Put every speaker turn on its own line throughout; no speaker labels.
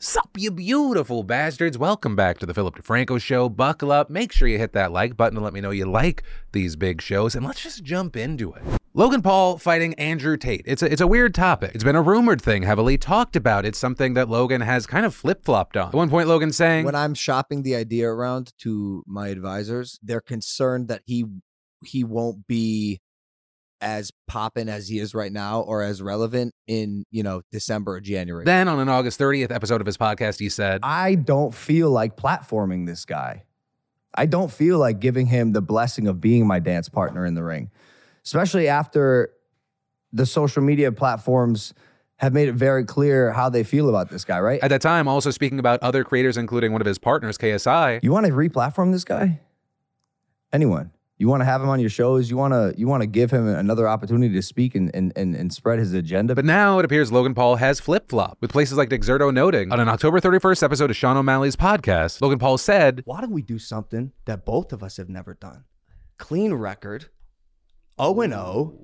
Sup, you beautiful bastards. Welcome back to the Philip DeFranco Show. Buckle up. Make sure you hit that like button to let me know you like these big shows, and let's just jump into it. Logan Paul fighting Andrew Tate. It's a, it's a weird topic. It's been a rumored thing, heavily talked about. It's something that Logan has kind of flip flopped on. At one point, Logan saying,
when I'm shopping the idea around to my advisors, they're concerned that he he won't be as poppin' as he is right now or as relevant in, you know, December or January.
Then on an August 30th episode of his podcast, he said,
I don't feel like platforming this guy. I don't feel like giving him the blessing of being my dance partner in the ring, especially after the social media platforms have made it very clear how they feel about this guy, right?
At that time, also speaking about other creators, including one of his partners, KSI.
You want to re-platform this guy? Anyone? You want to have him on your shows. You want to you want to give him another opportunity to speak and, and, and, and spread his agenda.
But now it appears Logan Paul has flip flopped, with places like Dexerto noting on an October 31st episode of Sean O'Malley's podcast, Logan Paul said,
Why don't we do something that both of us have never done? Clean record, 0 and 0.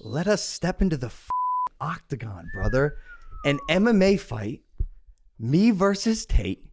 Let us step into the f- octagon, brother. An MMA fight, me versus Tate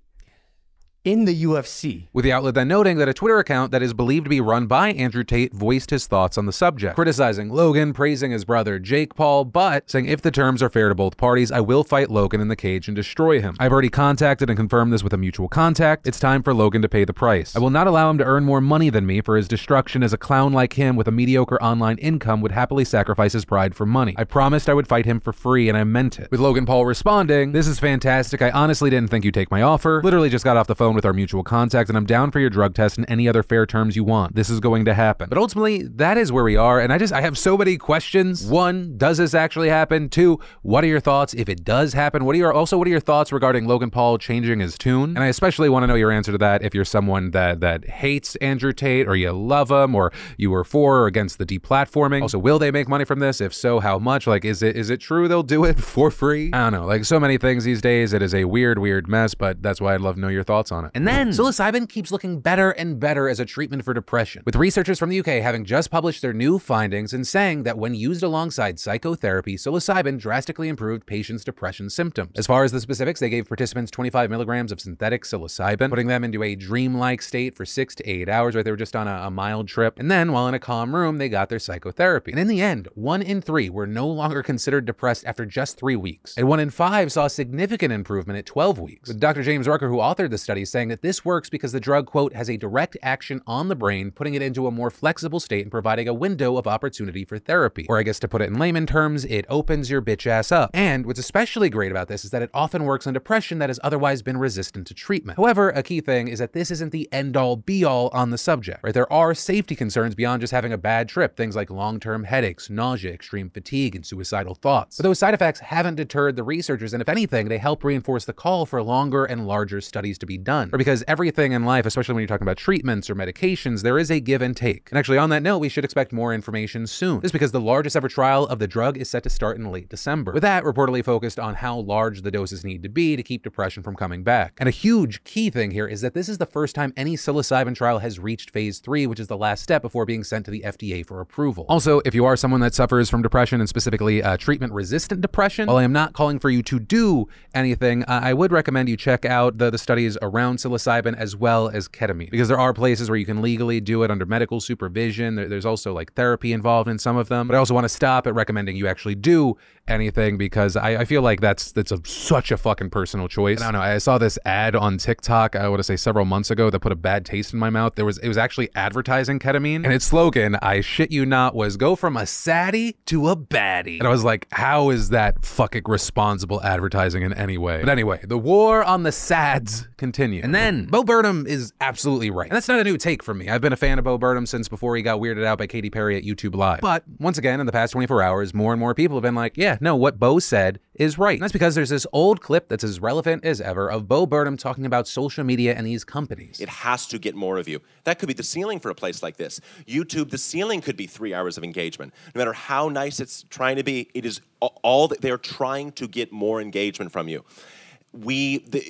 in the UFC.
With the outlet then noting that a Twitter account that is believed to be run by Andrew Tate voiced his thoughts on the subject, criticizing Logan, praising his brother Jake Paul, but saying if the terms are fair to both parties, I will fight Logan in the cage and destroy him. I've already contacted and confirmed this with a mutual contact. It's time for Logan to pay the price. I will not allow him to earn more money than me for his destruction as a clown like him with a mediocre online income would happily sacrifice his pride for money. I promised I would fight him for free and I meant it. With Logan Paul responding, This is fantastic. I honestly didn't think you'd take my offer. Literally just got off the phone with our mutual contact and I'm down for your drug test and any other fair terms you want. This is going to happen. But ultimately, that is where we are. And I just, I have so many questions. One, does this actually happen? Two, what are your thoughts if it does happen? What are your, also, what are your thoughts regarding Logan Paul changing his tune? And I especially want to know your answer to that if you're someone that, that hates Andrew Tate or you love him or you were for or against the deplatforming. Also, will they make money from this? If so, how much? Like, is it, is it true they'll do it for free? I don't know. Like so many things these days, it is a weird, weird mess, but that's why I'd love to know your thoughts on it. And then psilocybin keeps looking better and better as a treatment for depression, with researchers from the UK having just published their new findings and saying that when used alongside psychotherapy, psilocybin drastically improved patients' depression symptoms. As far as the specifics, they gave participants 25 milligrams of synthetic psilocybin, putting them into a dreamlike state for six to eight hours, right? They were just on a, a mild trip. And then, while in a calm room, they got their psychotherapy. And in the end, one in three were no longer considered depressed after just three weeks. And one in five saw significant improvement at 12 weeks. With Dr. James Rucker, who authored the study, saying that this works because the drug, quote, has a direct action on the brain, putting it into a more flexible state and providing a window of opportunity for therapy. Or I guess to put it in layman terms, it opens your bitch ass up. And what's especially great about this is that it often works on depression that has otherwise been resistant to treatment. However, a key thing is that this isn't the end all be all on the subject, right? There are safety concerns beyond just having a bad trip, things like long term headaches, nausea, extreme fatigue, and suicidal thoughts. But those side effects haven't deterred the researchers, and if anything, they help reinforce the call for longer and larger studies to be done. Or because everything in life, especially when you're talking about treatments or medications, there is a give and take. And actually, on that note, we should expect more information soon. This is because the largest ever trial of the drug is set to start in late December. With that, reportedly focused on how large the doses need to be to keep depression from coming back. And a huge key thing here is that this is the first time any psilocybin trial has reached phase three, which is the last step before being sent to the FDA for approval. Also, if you are someone that suffers from depression and specifically uh, treatment resistant depression, while I am not calling for you to do anything, uh, I would recommend you check out the, the studies around psilocybin as well as ketamine because there are places where you can legally do it under medical supervision. There, there's also like therapy involved in some of them. But I also want to stop at recommending you actually do anything because I, I feel like that's that's a, such a fucking personal choice. I don't know. I saw this ad on TikTok. I want to say several months ago that put a bad taste in my mouth. There was it was actually advertising ketamine, and its slogan, I shit you not, was "Go from a saddie to a baddie." And I was like, how is that fucking responsible advertising in any way? But anyway, the war on the sads continue. And then Bo Burnham is absolutely right, and that's not a new take from me. I've been a fan of Bo Burnham since before he got weirded out by Katy Perry at YouTube Live. But once again, in the past 24 hours, more and more people have been like, yeah, no, what Bo said is right. And that's because there's this old clip that's as relevant as ever of Bo Burnham talking about social media and these companies.
It has to get more of you. That could be the ceiling for a place like this. YouTube, the ceiling could be three hours of engagement. No matter how nice it's trying to be, it is all that they're trying to get more engagement from you. We, the,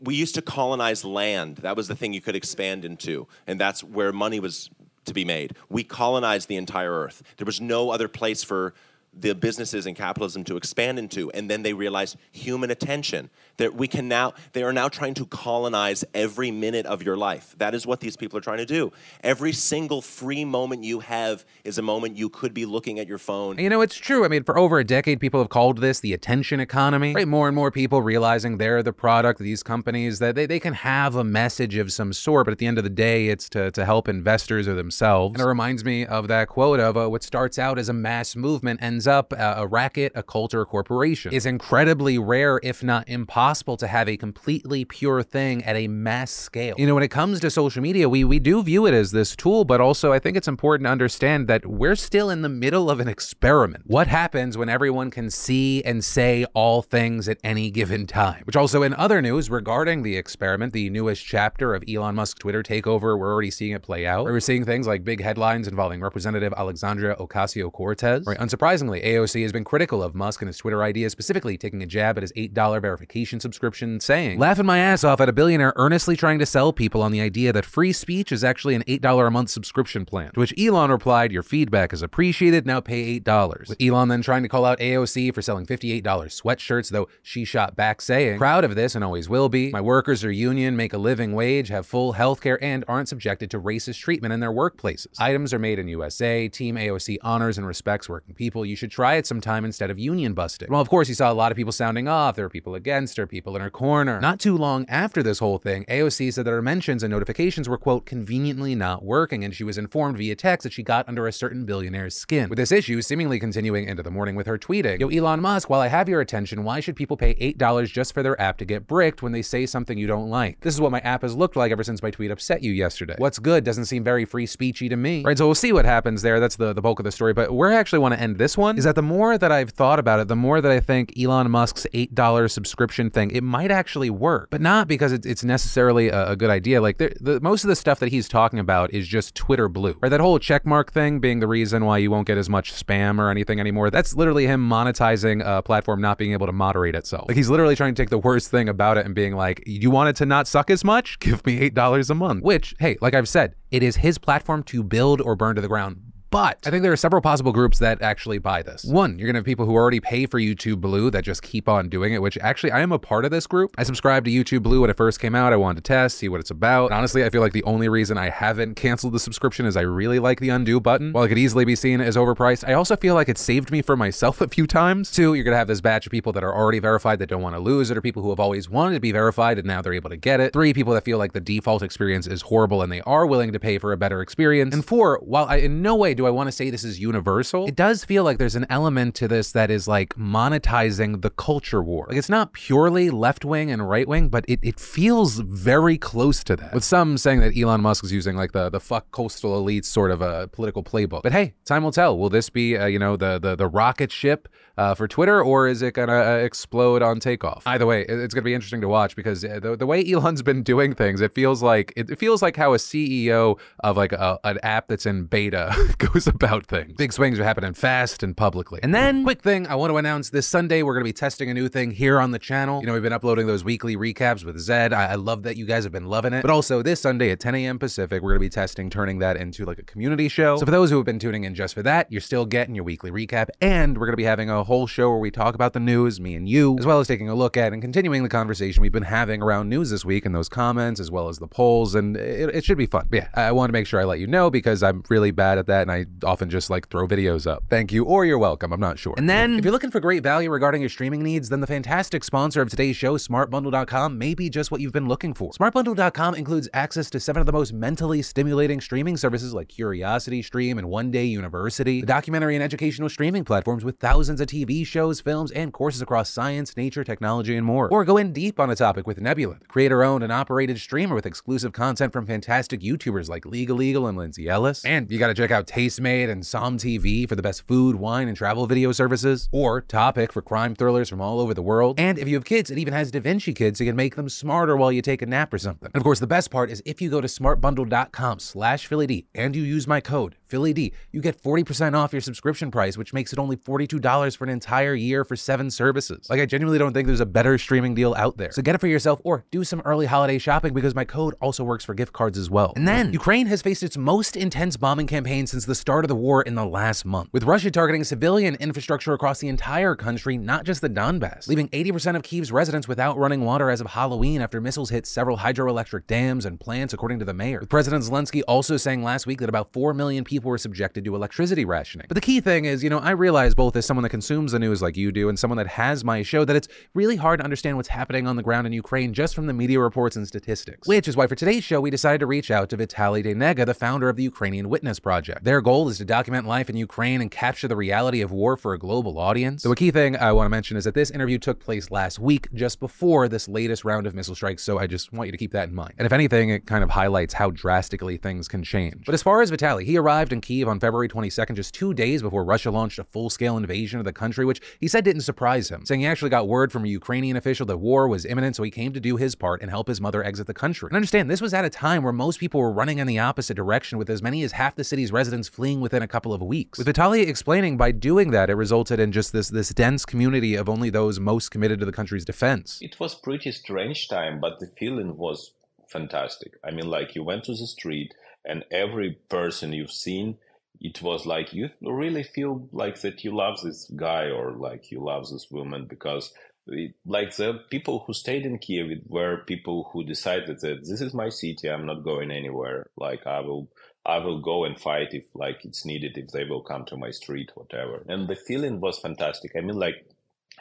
we used to colonize land. That was the thing you could expand into, and that's where money was to be made. We colonized the entire earth. There was no other place for the businesses and capitalism to expand into and then they realize human attention that we can now they are now trying to colonize every minute of your life that is what these people are trying to do every single free moment you have is a moment you could be looking at your phone
You know, it's true. I mean, for over a decade, people have called this the attention economy. Right? More and more people realizing they're the product, these companies, that they, they can have a message of some sort, but at the end of the day, it's to, to help investors or themselves. And it reminds me of that quote of uh, what starts out as a mass movement ends up uh, a racket, a cult, or a corporation. It's incredibly rare, if not impossible, to have a completely pure thing at a mass scale. You know, when it comes to social media, we, we do view it as this tool, but also I think it's important to understand that we're still in the middle of an experiment. What happens when everyone can see and say all things at any given time? Which also, in other news regarding the experiment, the newest chapter of Elon Musk's Twitter takeover, we're already seeing it play out. We're seeing things like big headlines involving Representative Alexandria Ocasio Cortez. Right, unsurprisingly, AOC has been critical of Musk and his Twitter ideas, specifically taking a jab at his $8 verification subscription, saying, Laughing my ass off at a billionaire earnestly trying to sell people on the idea that free speech is actually an $8 a month subscription plan. To which Elon replied, Your feedback is appreciated, now pay $8. With Elon then trying to call out AOC for selling $58 sweatshirts, though she shot back saying, Proud of this and always will be. My workers are union, make a living wage, have full health care, and aren't subjected to racist treatment in their workplaces. Items are made in USA. Team AOC honors and respects working people. You should try it sometime instead of union busting. Well, of course, you saw a lot of people sounding off. There were people against her, people in her corner. Not too long after this whole thing, AOC said that her mentions and notifications were, quote, conveniently not working, and she was informed via text that she got under a certain billionaire's skin. With this issue seemingly continuing into the morning with her tweeting, Yo, Elon Musk, while I have your attention, why should people pay $8 just for their app to get bricked when they say something you don't like? This is what my app has looked like ever since my tweet upset you yesterday. What's good doesn't seem very free speechy to me. Right, so we'll see what happens there. That's the, the bulk of the story. But where I actually want to end this one is that the more that I've thought about it, the more that I think Elon Musk's $8 subscription thing, it might actually work. But not because it's, it's necessarily a, a good idea. Like there, the, most of the stuff that he's talking about is just Twitter blue. Right, that whole checkmark thing being the reason why you won't get as much spam or anything anymore. That's literally him monetizing a platform not being able to moderate itself. Like he's literally trying to take the worst thing about it and being like, you want it to not suck as much? Give me $8 a month. Which, hey, like I've said, it is his platform to build or burn to the ground. But I think there are several possible groups that actually buy this. One, you're going to have people who already pay for YouTube Blue that just keep on doing it, which actually I am a part of this group. I subscribed to YouTube Blue when it first came out. I wanted to test, see what it's about. And honestly, I feel like the only reason I haven't canceled the subscription is I really like the undo button. While it could easily be seen as overpriced, I also feel like it saved me for myself a few times. Two, you're going to have this batch of people that are already verified that don't want to lose it, or people who have always wanted to be verified and now they're able to get it. Three, people that feel like the default experience is horrible and they are willing to pay for a better experience. And four, while I in no way do I want to say this is universal, it does feel like there's an element to this that is like monetizing the culture war. Like it's not purely left wing and right wing, but it, it feels very close to that. With some saying that Elon Musk is using like the the fuck coastal elites sort of a political playbook. But hey, time will tell. Will this be uh, you know the the the rocket ship uh, for Twitter, or is it gonna uh, explode on takeoff? Either way, it's gonna be interesting to watch because uh, the, the way Elon's been doing things, it feels like it feels like how a CEO of like a, an app that's in beta goes about things. Big swings are happening fast and publicly. And then, quick thing, I want to announce this Sunday we're gonna be testing a new thing here on the channel. You know, we've been uploading those weekly recaps with Zed. I, I love that you guys have been loving it. But also this Sunday at 10 a.m. Pacific, we're gonna be testing turning that into like a community show. So for those who have been tuning in just for that, you're still getting your weekly recap, and we're gonna be having a whole show where we talk about the news, me and you, as well as taking a look at and continuing the conversation we've been having around news this week and those comments, as well as the polls, and it, it should be fun. But yeah, I want to make sure I let you know because I'm really bad at that, and I often just like throw videos up. Thank you, or you're welcome. I'm not sure. And then, if you're looking for great value regarding your streaming needs, then the fantastic sponsor of today's show, SmartBundle.com, may be just what you've been looking for. SmartBundle.com includes access to seven of the most mentally stimulating streaming services like Curiosity Stream and One Day University, the documentary and educational streaming platforms with thousands of TV shows, films, and courses across science, nature, technology, and more. Or go in deep on a topic with Nebula, the creator-owned and operated streamer with exclusive content from fantastic YouTubers like Legal Eagle and Lindsay Ellis. And you got to check out Tastemade and SOMM TV for the best food, wine, and travel video services. Or Topic for crime thrillers from all over the world. And if you have kids, it even has DaVinci Kids so you can make them smarter while you take a nap or something. And of course, the best part is if you go to smartbundle.com slash PhillyD and you use my code PhillyD, you get 40% off your subscription price, which makes it only $42 for an entire year for seven services. Like, I genuinely don't think there's a better streaming deal out there. So get it for yourself or do some early holiday shopping because my code also works for gift cards as well. And then, Ukraine has faced its most intense bombing campaign since the the start of the war in the last month, with Russia targeting civilian infrastructure across the entire country, not just the Donbass, leaving 80% of Kiev's residents without running water as of Halloween after missiles hit several hydroelectric dams and plants, according to the mayor. With President Zelensky also saying last week that about 4 million people were subjected to electricity rationing. But the key thing is, you know, I realize both as someone that consumes the news like you do and someone that has my show that it's really hard to understand what's happening on the ground in Ukraine just from the media reports and statistics. Which is why for today's show, we decided to reach out to Vitaly Deynega, the founder of the Ukrainian Witness Project. Their goal is to document life in Ukraine and capture the reality of war for a global audience. So a key thing I want to mention is that this interview took place last week, just before this latest round of missile strikes, so I just want you to keep that in mind. And if anything, it kind of highlights how drastically things can change. But as far as Vitaly, he arrived in Kiev on February 22nd, just two days before Russia launched a full-scale invasion of the country, which he said didn't surprise him, saying he actually got word from a Ukrainian official that war was imminent, so he came to do his part and help his mother exit the country. And understand, this was at a time where most people were running in the opposite direction, with as many as half the city's residents fleeing within a couple of weeks. With Vitaly explaining by doing that, it resulted in just this this dense community of only those most committed to the country's defense.
It was pretty strange time, but the feeling was fantastic. I mean, like you went to the street, and every person you've seen it was like you really feel like that you love this guy or like you love this woman because it, like the people who stayed in Kiev were people who decided that this is my city. I'm not going anywhere. Like I will, I will go and fight if like it's needed. If they will come to my street, whatever. And the feeling was fantastic. I mean, like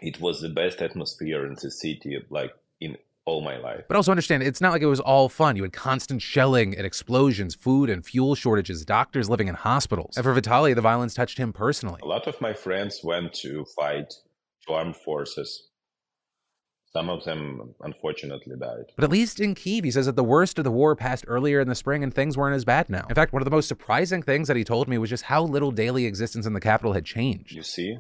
it was the best atmosphere in the city. Like in all my life.
But also understand, it's not like it was all fun. You had constant shelling and explosions, food and fuel shortages, doctors living in hospitals. And for Vitaly, the violence touched him personally.
A lot of my friends went to fight to armed forces. Some of them unfortunately died.
But at least in Kiev, he says that the worst of the war passed earlier in the spring and things weren't as bad now. In fact, one of the most surprising things that he told me was just how little daily existence in the capital had changed.
You see,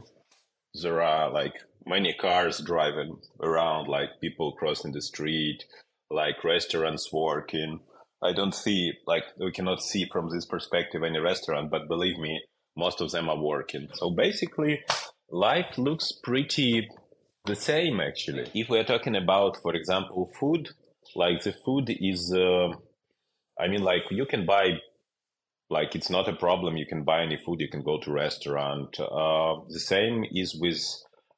there are like many cars driving around, like people crossing the street, like restaurants working. I don't see, like, we cannot see from this perspective any restaurant, but believe me, most of them are working. So basically, life looks pretty the same actually. If we are talking about, for example, food, like the food is, uh, I mean, like you can buy, like it's not a problem. You can buy any food. You can go to restaurant. Uh, the same is with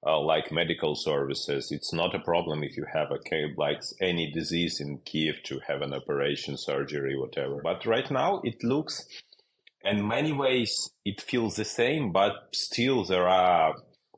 uh, like medical services. It's not a problem if you have a like any disease in Kiev to have an operation, surgery, whatever. But right now it looks, in many ways, it feels the same, but still there are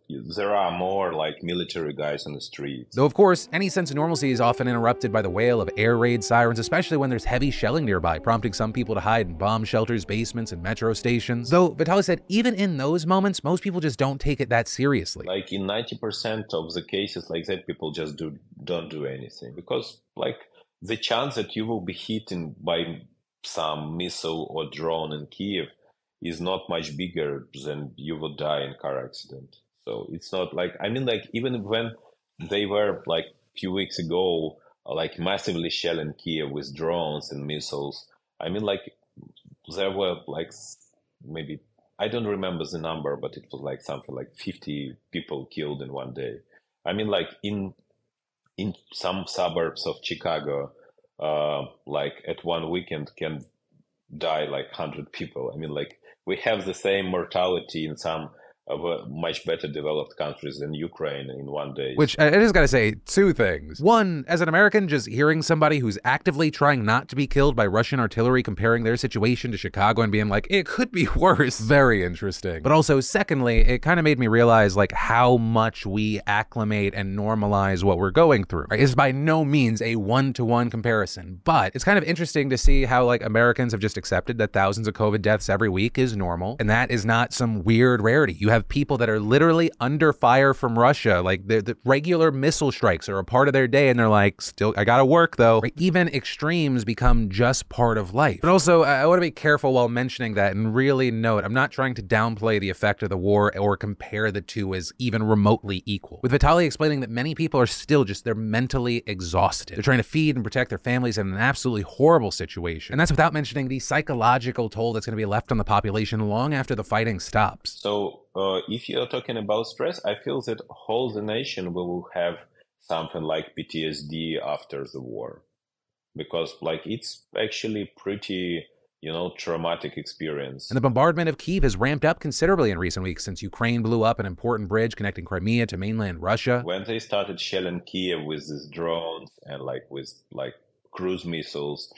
there are more like military guys on the streets.
Though, of course, any sense of normalcy is often interrupted by the wail of air raid sirens, especially when there's heavy shelling nearby, prompting some people to hide in bomb shelters, basements, and metro stations. Though, Vitaly said even in those moments, most people just don't take it that seriously.
Like in 90% of the cases like that, people just do, don't do anything because, like, the chance that you will be hit by some missile or drone in Kiev is not much bigger than you will die in car accident. So it's not like I mean like even when they were like a few weeks ago like massively shelling Kiev with drones and missiles. I mean like there were like maybe I don't remember the number, but it was like something like 50 people killed in one day. I mean like in in some suburbs of Chicago, uh, like at one weekend can die like 100 people. I mean like we have the same mortality in some of a much better developed countries than Ukraine in one day.
Which I just got to say two things. One, as an American, just hearing somebody who's actively trying not to be killed by Russian artillery comparing their situation to Chicago and being like, it could be worse, very interesting. But also, secondly, it kind of made me realize like how much we acclimate and normalize what we're going through. Right? It's by no means a one-to-one comparison, but it's kind of interesting to see how like Americans have just accepted that thousands of COVID deaths every week is normal, and that is not some weird rarity. You have have people that are literally under fire from Russia. Like the, the regular missile strikes are a part of their day, and they're like, still, I gotta work though. Right? Even extremes become just part of life. But also, I, I want to be careful while mentioning that and really note I'm not trying to downplay the effect of the war or compare the two as even remotely equal. With Vitaly explaining that many people are still just, they're mentally exhausted. They're trying to feed and protect their families in an absolutely horrible situation. And that's without mentioning the psychological toll that's going to be left on the population long after the fighting stops.
So uh, if you're talking about stress, I feel that whole the nation will have something like PTSD after the war, because like it's actually pretty you know, traumatic experience.
And the bombardment of Kiev has ramped up considerably in recent weeks since Ukraine blew up an important bridge connecting Crimea to mainland Russia.
When they started shelling Kiev with these drones and like with like cruise missiles,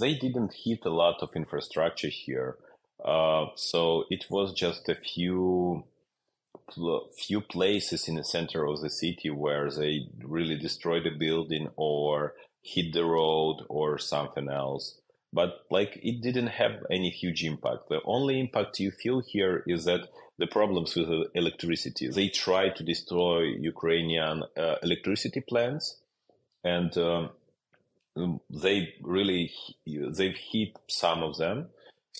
they didn't hit a lot of infrastructure here. Uh, so it was just a few few places in the center of the city where they really destroyed a building or hit the road or something else but like it didn't have any huge impact. The only impact you feel here is that the problems with electricity. They try to destroy Ukrainian uh, electricity plants, and um, they really they've hit some of them.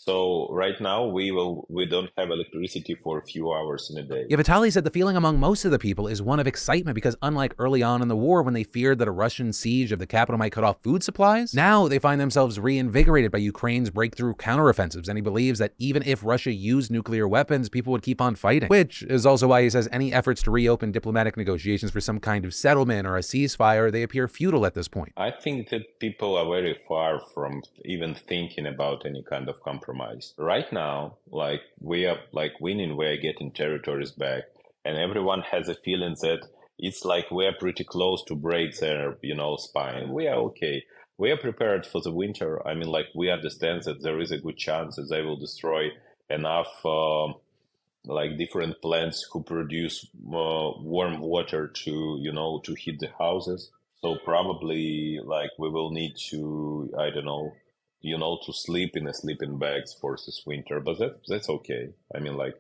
So right now we will we don't have electricity for a few hours in a day.
Yeah, Vitaly said the feeling among most of the people is one of excitement because unlike early on in the war when they feared that a Russian siege of the capital might cut off food supplies, now they find themselves reinvigorated by Ukraine's breakthrough counteroffensives, and he believes that even if Russia used nuclear weapons, people would keep on fighting. Which is also why he says any efforts to reopen diplomatic negotiations for some kind of settlement or a ceasefire they appear futile at this point.
I think that people are very far from even thinking about any kind of compromise compromise. Right now, like we are like winning, we are getting territories back, and everyone has a feeling that it's like we are pretty close to break their, you know, spine. We are okay. We are prepared for the winter. I mean, like we understand that there is a good chance that they will destroy enough. Uh, like different plants who produce uh, warm water to you know to heat the houses so probably like we will need to i don't know you know, to sleep in a sleeping bags for this winter, but that that's okay. I mean, like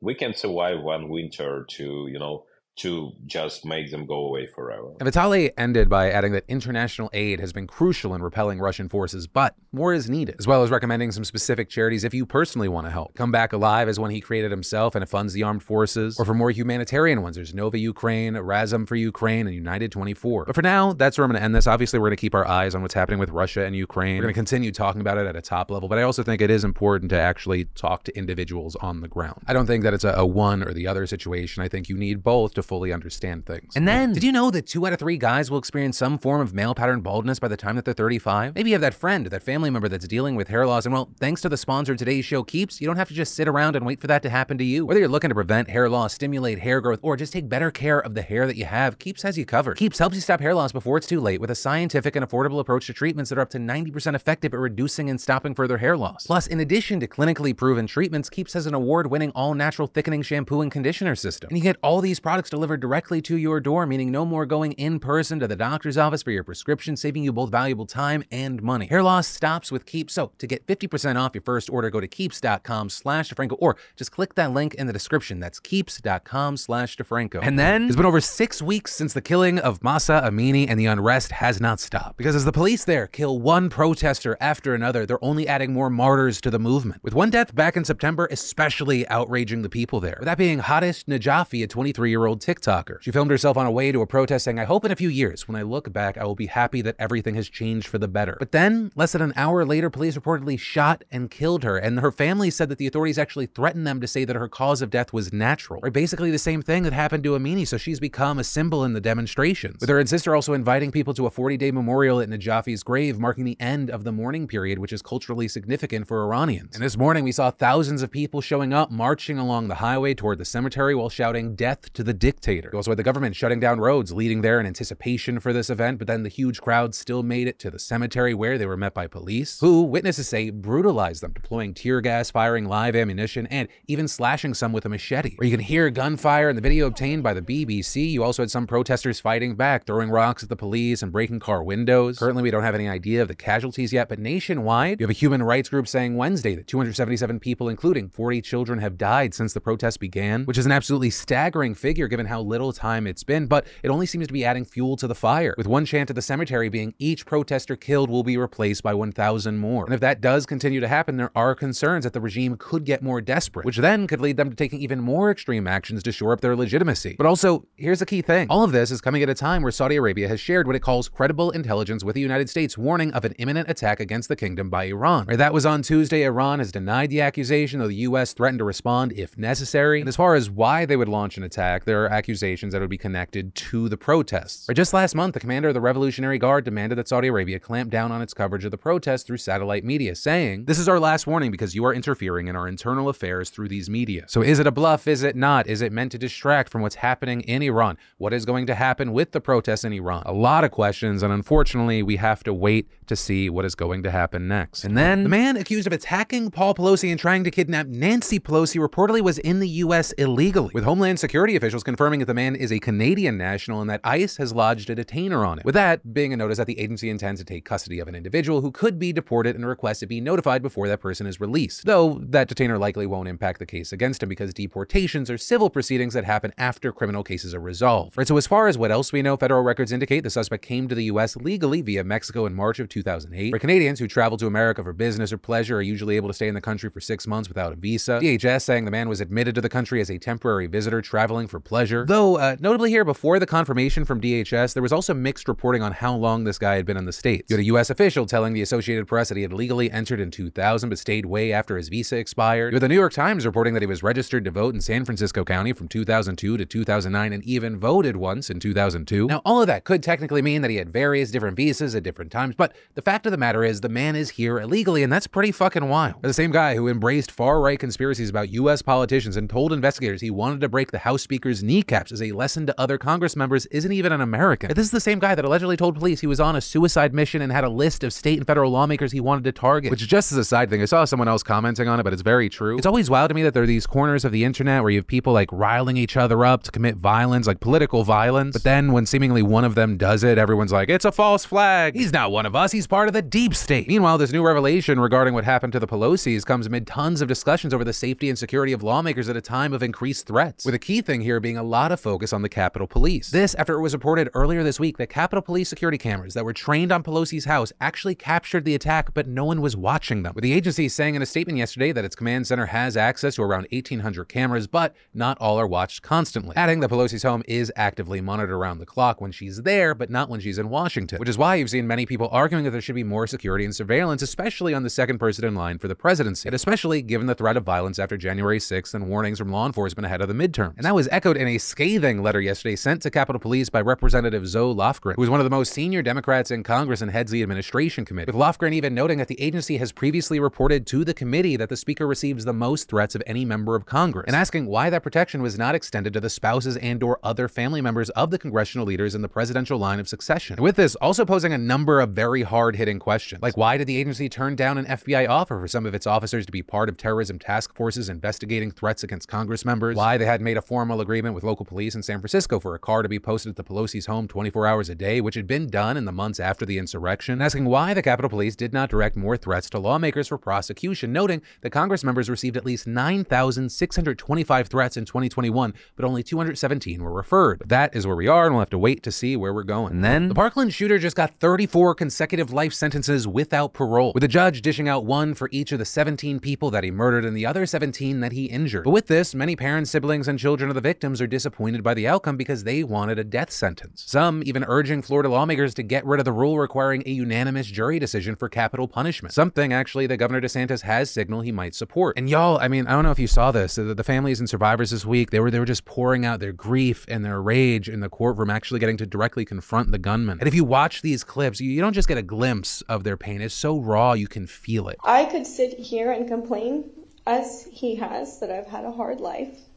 we can survive one winter to you know to just make them go away forever.
And Vitaly ended by adding that international aid has been crucial in repelling Russian forces, but more is needed, as well as recommending some specific charities if you personally want to help. Come Back Alive is one he created himself and it funds the armed forces. Or for more humanitarian ones, there's Nova Ukraine, Razom for Ukraine, and United 24. But for now, that's where I'm going to end this. Obviously, we're going to keep our eyes on what's happening with Russia and Ukraine. We're going to continue talking about it at a top level, but I also think it is important to actually talk to individuals on the ground. I don't think that it's a, a one or the other situation. I think you need both to fully understand things. And then, did you know that two out of three guys will experience some form of male pattern baldness by the time that they're 35? Maybe you have that friend, that family member that's dealing with hair loss, and well, thanks to the sponsor of today's show, Keeps, you don't have to just sit around and wait for that to happen to you. Whether you're looking to prevent hair loss, stimulate hair growth, or just take better care of the hair that you have, Keeps has you covered. Keeps helps you stop hair loss before it's too late with a scientific and affordable approach to treatments that are up to 90% effective at reducing and stopping further hair loss. Plus, in addition to clinically proven treatments, Keeps has an award-winning all-natural thickening shampoo and conditioner system. And you get all these products delivered directly to your door, meaning no more going in person to the doctor's office for your prescription, saving you both valuable time and money. Hair loss stops with Keeps. So to get 50% off your first order, go to keeps.com slash DeFranco or just click that link in the description. That's keeps.com slash DeFranco. And then it's been over six weeks since the killing of Mahsa Amini and the unrest has not stopped. Because as the police there kill one protester after another, they're only adding more martyrs to the movement. With one death back in September, especially outraging the people there. With that being Hadis Najafi, a 23 year old TikToker. She filmed herself on a way to a protest saying, I hope in a few years, when I look back, I will be happy that everything has changed for the better. But then, less than an hour later, police reportedly shot and killed her, and her family said that the authorities actually threatened them to say that her cause of death was natural. Or basically the same thing that happened to Amini, so she's become a symbol in the demonstrations. With her and sister also inviting people to a 40-day memorial at Najafi's grave, marking the end of the mourning period, which is culturally significant for Iranians. And this morning, we saw thousands of people showing up, marching along the highway toward the cemetery while shouting, death to the dictator. Also had the government shutting down roads, leading there in anticipation for this event, but then the huge crowd still made it to the cemetery where they were met by police, who, witnesses say, brutalized them, deploying tear gas, firing live ammunition, and even slashing some with a machete. Where you can hear gunfire in the video obtained by the BBC. You also had some protesters fighting back, throwing rocks at the police and breaking car windows. Currently, we don't have any idea of the casualties yet, but nationwide, you have a human rights group saying Wednesday that 277 people, including 40 children, have died since the protest began, which is an absolutely staggering figure given how little time it's been, but it only seems to be adding fuel to the fire, with one chant at the cemetery being each protester killed will be replaced by 1,000 more. And if that does continue to happen, there are concerns that the regime could get more desperate, which then could lead them to taking even more extreme actions to shore up their legitimacy. But also, here's a key thing. All of this is coming at a time where Saudi Arabia has shared what it calls credible intelligence with the United States, warning of an imminent attack against the kingdom by Iran. Right, that was on Tuesday. Iran has denied the accusation, though the U.S. threatened to respond if necessary. And as far as why they would launch an attack, there accusations that would be connected to the protests. Right, just last month, the commander of the Revolutionary Guard demanded that Saudi Arabia clamp down on its coverage of the protests through satellite media, saying, This is our last warning because you are interfering in our internal affairs through these media. So is it a bluff? Is it not? Is it meant to distract from what's happening in Iran? What is going to happen with the protests in Iran? A lot of questions, and unfortunately, we have to wait to see what is going to happen next. And then the man accused of attacking Paul Pelosi and trying to kidnap Nancy Pelosi reportedly was in the U.S. illegally, with Homeland Security officials confirming that the man is a Canadian national and that ICE has lodged a detainer on him. With that being a notice that the agency intends to take custody of an individual who could be deported and request to be notified before that person is released. Though that detainer likely won't impact the case against him because deportations are civil proceedings that happen after criminal cases are resolved. Right, so as far as what else we know, federal records indicate the suspect came to the U.S. legally via Mexico in March of 2008. For Canadians who travel to America for business or pleasure are usually able to stay in the country for six months without a visa. DHS saying the man was admitted to the country as a temporary visitor traveling for pleasure. Though, uh, notably here, before the confirmation from DHS, there was also mixed reporting on how long this guy had been in the States. You had a U.S. official telling the Associated Press that he had legally entered in 2000 but stayed way after his visa expired. You had the New York Times reporting that he was registered to vote in San Francisco County from 2002 to 2009 and even voted once in 2002. Now, all of that could technically mean that he had various different visas at different times, but the fact of the matter is the man is here illegally, and that's pretty fucking wild. The same guy who embraced far right conspiracies about U.S. politicians and told investigators he wanted to break the House Speaker's kneecaps as a lesson to other Congress members isn't even an American. This is the same guy that allegedly told police he was on a suicide mission and had a list of state and federal lawmakers he wanted to target. Which, just as a side thing, I saw someone else commenting on it, but it's very true. It's always wild to me that there are these corners of the internet where you have people like riling each other up to commit violence, like political violence. But then when seemingly one of them does it, everyone's like, it's a false flag. He's not one of us. He's part of the deep state. Meanwhile, this new revelation regarding what happened to the Pelosi's comes amid tons of discussions over the safety and security of lawmakers at a time of increased threats. With a key thing here being a lot of focus on the Capitol Police. This after it was reported earlier this week that Capitol Police security cameras that were trained on Pelosi's house actually captured the attack, but no one was watching them. With the agency saying in a statement yesterday that its command center has access to around 1,800 cameras, but not all are watched constantly. Adding that Pelosi's home is actively monitored around the clock when she's there, but not when she's in Washington. Which is why you've seen many people arguing that there should be more security and surveillance, especially on the second person in line for the presidency, and especially given the threat of violence after January 6th and warnings from law enforcement ahead of the midterm. And that was echoed in a scathing letter yesterday sent to Capitol Police by Representative Zoe Lofgren, who is one of the most senior Democrats in Congress and heads the administration committee. With Lofgren even noting that the agency has previously reported to the committee that the speaker receives the most threats of any member of Congress, and asking why that protection was not extended to the spouses and or other family members of the congressional leaders in the presidential line of succession. And with this, also posing a number of very hard-hitting questions, like why did the agency turn down an FBI offer for some of its officers to be part of terrorism task forces investigating threats against Congress members? Why they had made a formal agreement with local police in San Francisco for a car to be posted at the Pelosi's home 24 hours a day, which had been done in the months after the insurrection, asking why the Capitol Police did not direct more threats to lawmakers for prosecution, noting that Congress members received at least 9,625 threats in 2021, but only 217 were referred. But that is where we are, and we'll have to wait to see where we're going. And then the Parkland shooter just got 34 consecutive life sentences without parole, with the judge dishing out one for each of the 17 people that he murdered and the other 17 that he injured. But with this, many parents, siblings, and children of the victims are disappointed by the outcome because they wanted a death sentence. Some even urging Florida lawmakers to get rid of the rule requiring a unanimous jury decision for capital punishment, something actually that Governor DeSantis has signaled he might support. And y'all, I mean, I don't know if you saw this, the, families and survivors this week, they were they were just pouring out their grief and their rage in the courtroom, actually getting to directly confront the gunman. And if you watch these clips, you don't just get a glimpse of their pain. It's so raw, you can feel it.
I could sit here and complain, as he has, that I've had a hard life.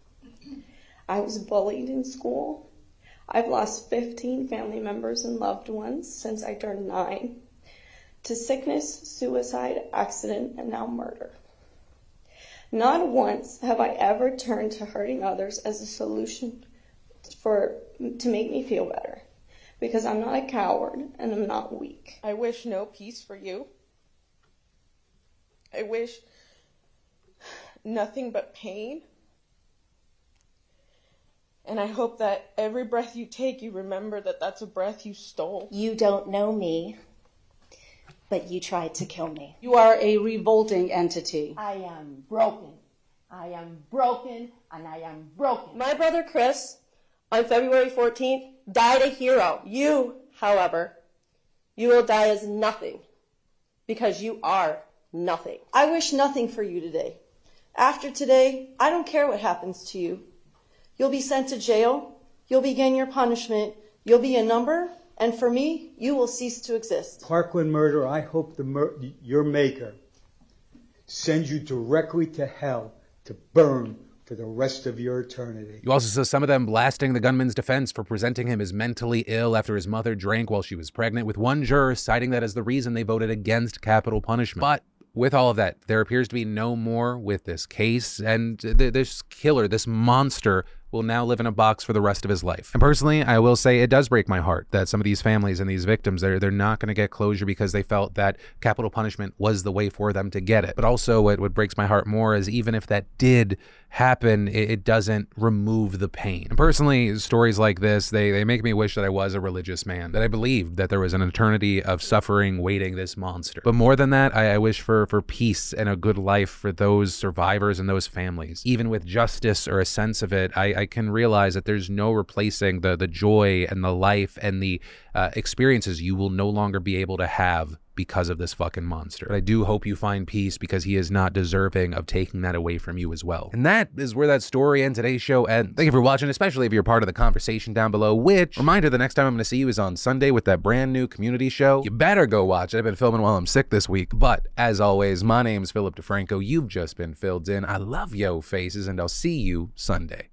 I was bullied in school. I've lost 15 family members and loved ones since I turned nine to sickness, suicide, accident, and now murder. Not once have I ever turned to hurting others as a solution for to make me feel better because I'm not a coward and I'm not weak. I wish no peace for you. I wish nothing but pain. And I hope that every breath you take, you remember that that's a breath you stole.
You don't know me, but you tried to kill me.
You are a revolting entity.
I am broken. I am broken and I am broken.
My brother Chris, on February 14th, died a hero. You, however, you will die as nothing because you are nothing. I wish nothing for you today. After today, I don't care what happens to you. You'll be sent to jail
you'll begin your punishment. You'll be a number, and for me, you will cease to exist.
Parkland murder, I hope the mur- your maker sends you directly to hell to burn for the rest of your eternity.
You also saw some of them blasting the gunman's defense for presenting him as mentally ill after his mother drank while she was pregnant, with one juror citing that as the reason they voted against capital punishment. But with all of that, there appears to be no more with this case, and th- this killer, this monster, will now live in a box for the rest of his life. And personally, I will say it does break my heart that some of these families and these victims, they're, they're not going to get closure because they felt that capital punishment was the way for them to get it. But also, what, what breaks my heart more is even if that did happen, it, it doesn't remove the pain. And personally, stories like this, they, they make me wish that I was a religious man, that I believed that there was an eternity of suffering waiting this monster. But more than that, I, I wish for, for peace and a good life for those survivors and those families. Even with justice or a sense of it, I, I can realize that there's no replacing the the joy and the life and the uh, experiences you will no longer be able to have because of this fucking monster. But I do hope you find peace because he is not deserving of taking that away from you as well. And that is where that story and today's show ends. Thank you for watching, especially if you're part of the conversation down below, which, reminder, the next time I'm going to see you is on Sunday with that brand new community show. You better go watch it. I've been filming while I'm sick this week. But as always, my name's Philip DeFranco. You've just been filled in. I love yo faces, and I'll see you Sunday.